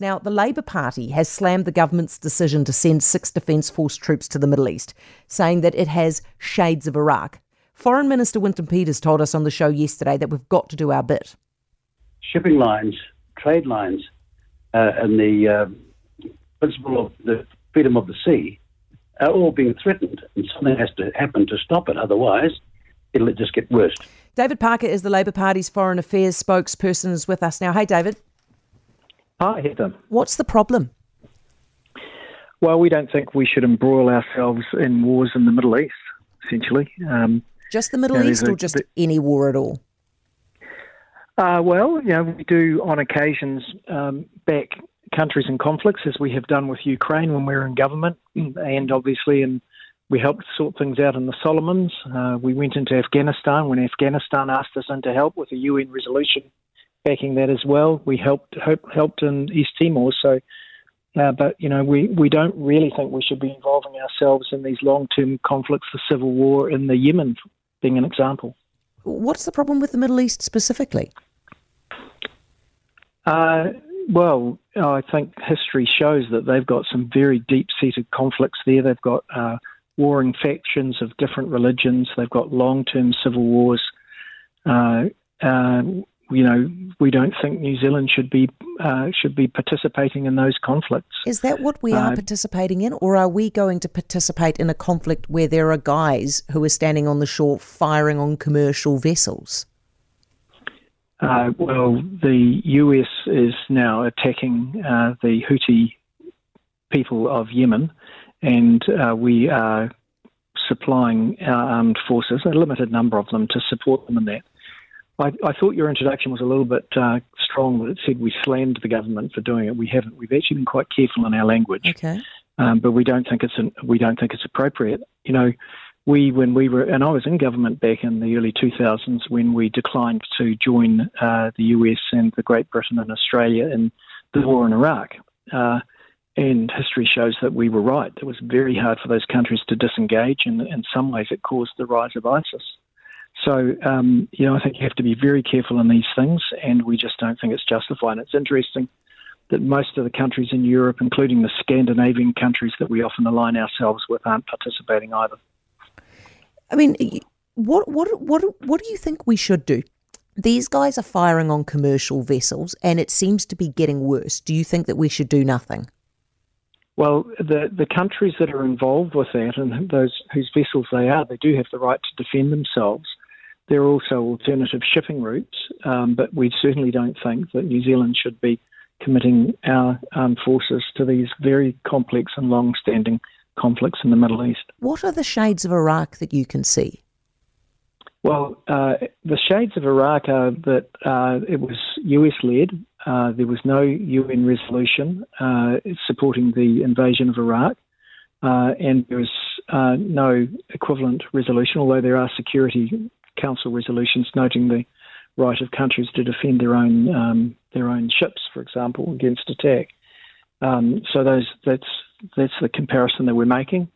Now, the Labour Party has slammed the government's decision to send six Defence Force troops to the Middle East, saying that it has shades of Iraq. Foreign Minister Winston Peters told us on the show yesterday that we've got to do our bit. Shipping lines, trade lines, uh, and the uh, principle of the freedom of the sea are all being threatened, and something has to happen to stop it. Otherwise, it'll just get worse. David Parker is the Labour Party's foreign affairs spokesperson, is with us now. Hey, David. Hi, Heather. What's the problem? Well, we don't think we should embroil ourselves in wars in the Middle East, essentially. Um, just the Middle East or just a, any war at all? Uh, well, you know, we do on occasions um, back countries in conflicts, as we have done with Ukraine when we were in government, and obviously in we helped sort things out in the Solomons. Uh, we went into Afghanistan when Afghanistan asked us in to help with a UN resolution backing that as well. We helped helped in East Timor. So, uh, but you know, we, we don't really think we should be involving ourselves in these long term conflicts. The civil war in the Yemen being an example. What's the problem with the Middle East specifically? Uh, well, I think history shows that they've got some very deep seated conflicts there. They've got uh, warring factions of different religions. They've got long term civil wars. Uh, uh, you know, we don't think New Zealand should be uh, should be participating in those conflicts. Is that what we are uh, participating in, or are we going to participate in a conflict where there are guys who are standing on the shore firing on commercial vessels? Uh, well, the US is now attacking uh, the Houthi people of Yemen, and uh, we are supplying our armed forces, a limited number of them, to support them in that. I, I thought your introduction was a little bit uh, strong that it said we slammed the government for doing it. We haven't. We've actually been quite careful in our language. Okay. Um, but we don't think it's an, we don't think it's appropriate. You know, we when we were and I was in government back in the early 2000s when we declined to join uh, the US and the Great Britain and Australia in the war in Iraq. Uh, and history shows that we were right. It was very hard for those countries to disengage, and in some ways, it caused the rise of ISIS. So, um, you know, I think you have to be very careful in these things, and we just don't think it's justified. And it's interesting that most of the countries in Europe, including the Scandinavian countries that we often align ourselves with, aren't participating either. I mean, what what what what do you think we should do? These guys are firing on commercial vessels, and it seems to be getting worse. Do you think that we should do nothing? Well, the the countries that are involved with that and those whose vessels they are, they do have the right to defend themselves. There are also alternative shipping routes, um, but we certainly don't think that New Zealand should be committing our armed forces to these very complex and long-standing conflicts in the Middle East. What are the shades of Iraq that you can see? Well, uh, the shades of Iraq are that uh, it was US led. Uh, there was no UN resolution uh, supporting the invasion of Iraq, uh, and there was uh, no equivalent resolution, although there are Security Council resolutions noting the right of countries to defend their own um, their own ships, for example, against attack. Um, so those that's that's the comparison that we're making.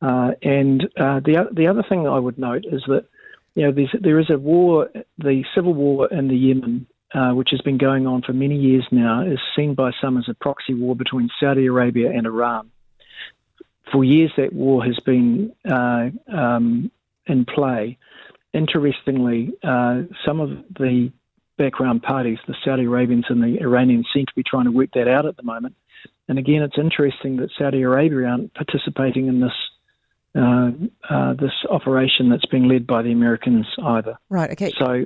and the the other thing I would note is that you know, there is a war, the civil war in the Yemen, uh, which has been going on for many years now, is seen by some as a proxy war between Saudi Arabia and Iran. For years, that war has been uh, um, in play. Interestingly, uh, some of the background parties, the Saudi Arabians and the Iranians, seem to be trying to work that out at the moment. And again, it's interesting that Saudi Arabia aren't participating in this uh, uh, this operation that's being led by the Americans either. Right. Okay. So,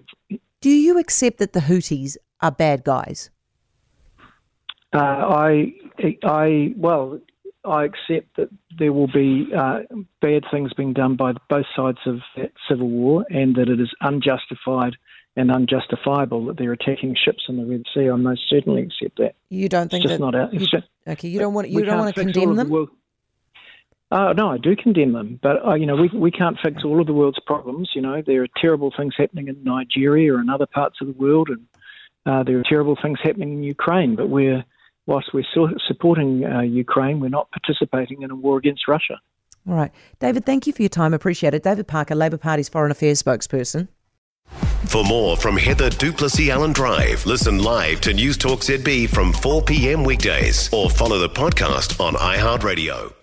do you accept that the Houthis are bad guys? Uh, I, I, well, I accept that there will be uh, bad things being done by both sides of that civil war, and that it is unjustified and unjustifiable that they're attacking ships in the Red Sea. I most certainly accept that. You don't think it's just that, not out. You, just, okay, you don't want you don't want to condemn them. The uh, no, I do condemn them, but uh, you know we we can't fix all of the world's problems. You know there are terrible things happening in Nigeria and other parts of the world, and uh, there are terrible things happening in Ukraine. But we're whilst we're supporting uh, Ukraine, we're not participating in a war against Russia. All right, David. Thank you for your time. Appreciate it. David Parker, Labor Party's Foreign Affairs spokesperson. For more from Heather du Plessis-Allen Drive, listen live to Newstalk ZB from 4 p.m. weekdays or follow the podcast on iHeartRadio.